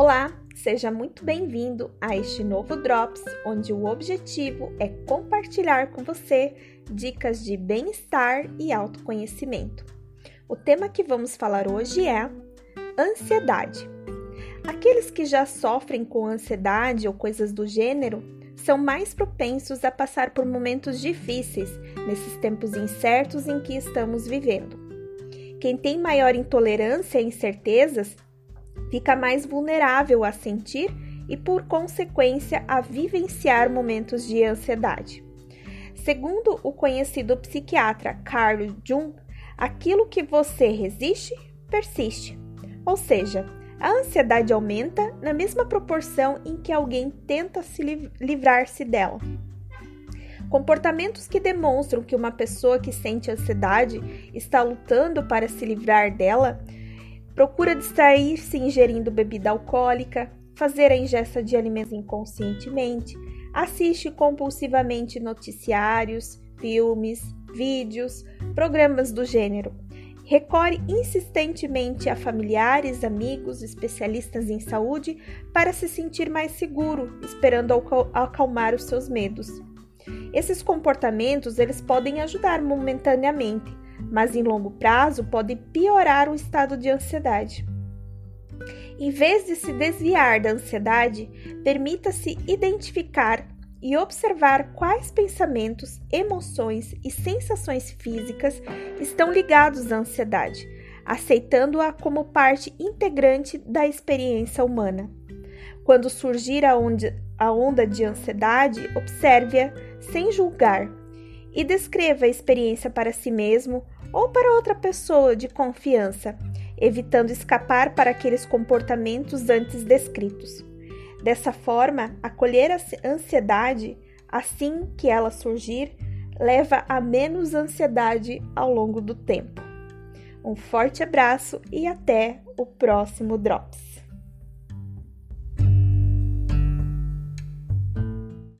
Olá, seja muito bem-vindo a este novo Drops, onde o objetivo é compartilhar com você dicas de bem-estar e autoconhecimento. O tema que vamos falar hoje é ansiedade. Aqueles que já sofrem com ansiedade ou coisas do gênero são mais propensos a passar por momentos difíceis nesses tempos incertos em que estamos vivendo. Quem tem maior intolerância e incertezas fica mais vulnerável a sentir e, por consequência, a vivenciar momentos de ansiedade. Segundo o conhecido psiquiatra Carl Jung, aquilo que você resiste, persiste. Ou seja, a ansiedade aumenta na mesma proporção em que alguém tenta se livrar-se dela. Comportamentos que demonstram que uma pessoa que sente ansiedade está lutando para se livrar dela procura distrair-se ingerindo bebida alcoólica, fazer a ingesta de alimentos inconscientemente, assiste compulsivamente noticiários, filmes, vídeos, programas do gênero. Recorre insistentemente a familiares, amigos, especialistas em saúde para se sentir mais seguro, esperando acalmar os seus medos. Esses comportamentos eles podem ajudar momentaneamente, mas em longo prazo podem piorar o estado de ansiedade. Em vez de se desviar da ansiedade, permita-se identificar e observar quais pensamentos, emoções e sensações físicas estão ligados à ansiedade, aceitando-a como parte integrante da experiência humana. Quando surgir a onda de ansiedade, observe-a sem julgar e descreva a experiência para si mesmo ou para outra pessoa de confiança, evitando escapar para aqueles comportamentos antes descritos. Dessa forma, acolher a ansiedade assim que ela surgir leva a menos ansiedade ao longo do tempo. Um forte abraço e até o próximo Drops!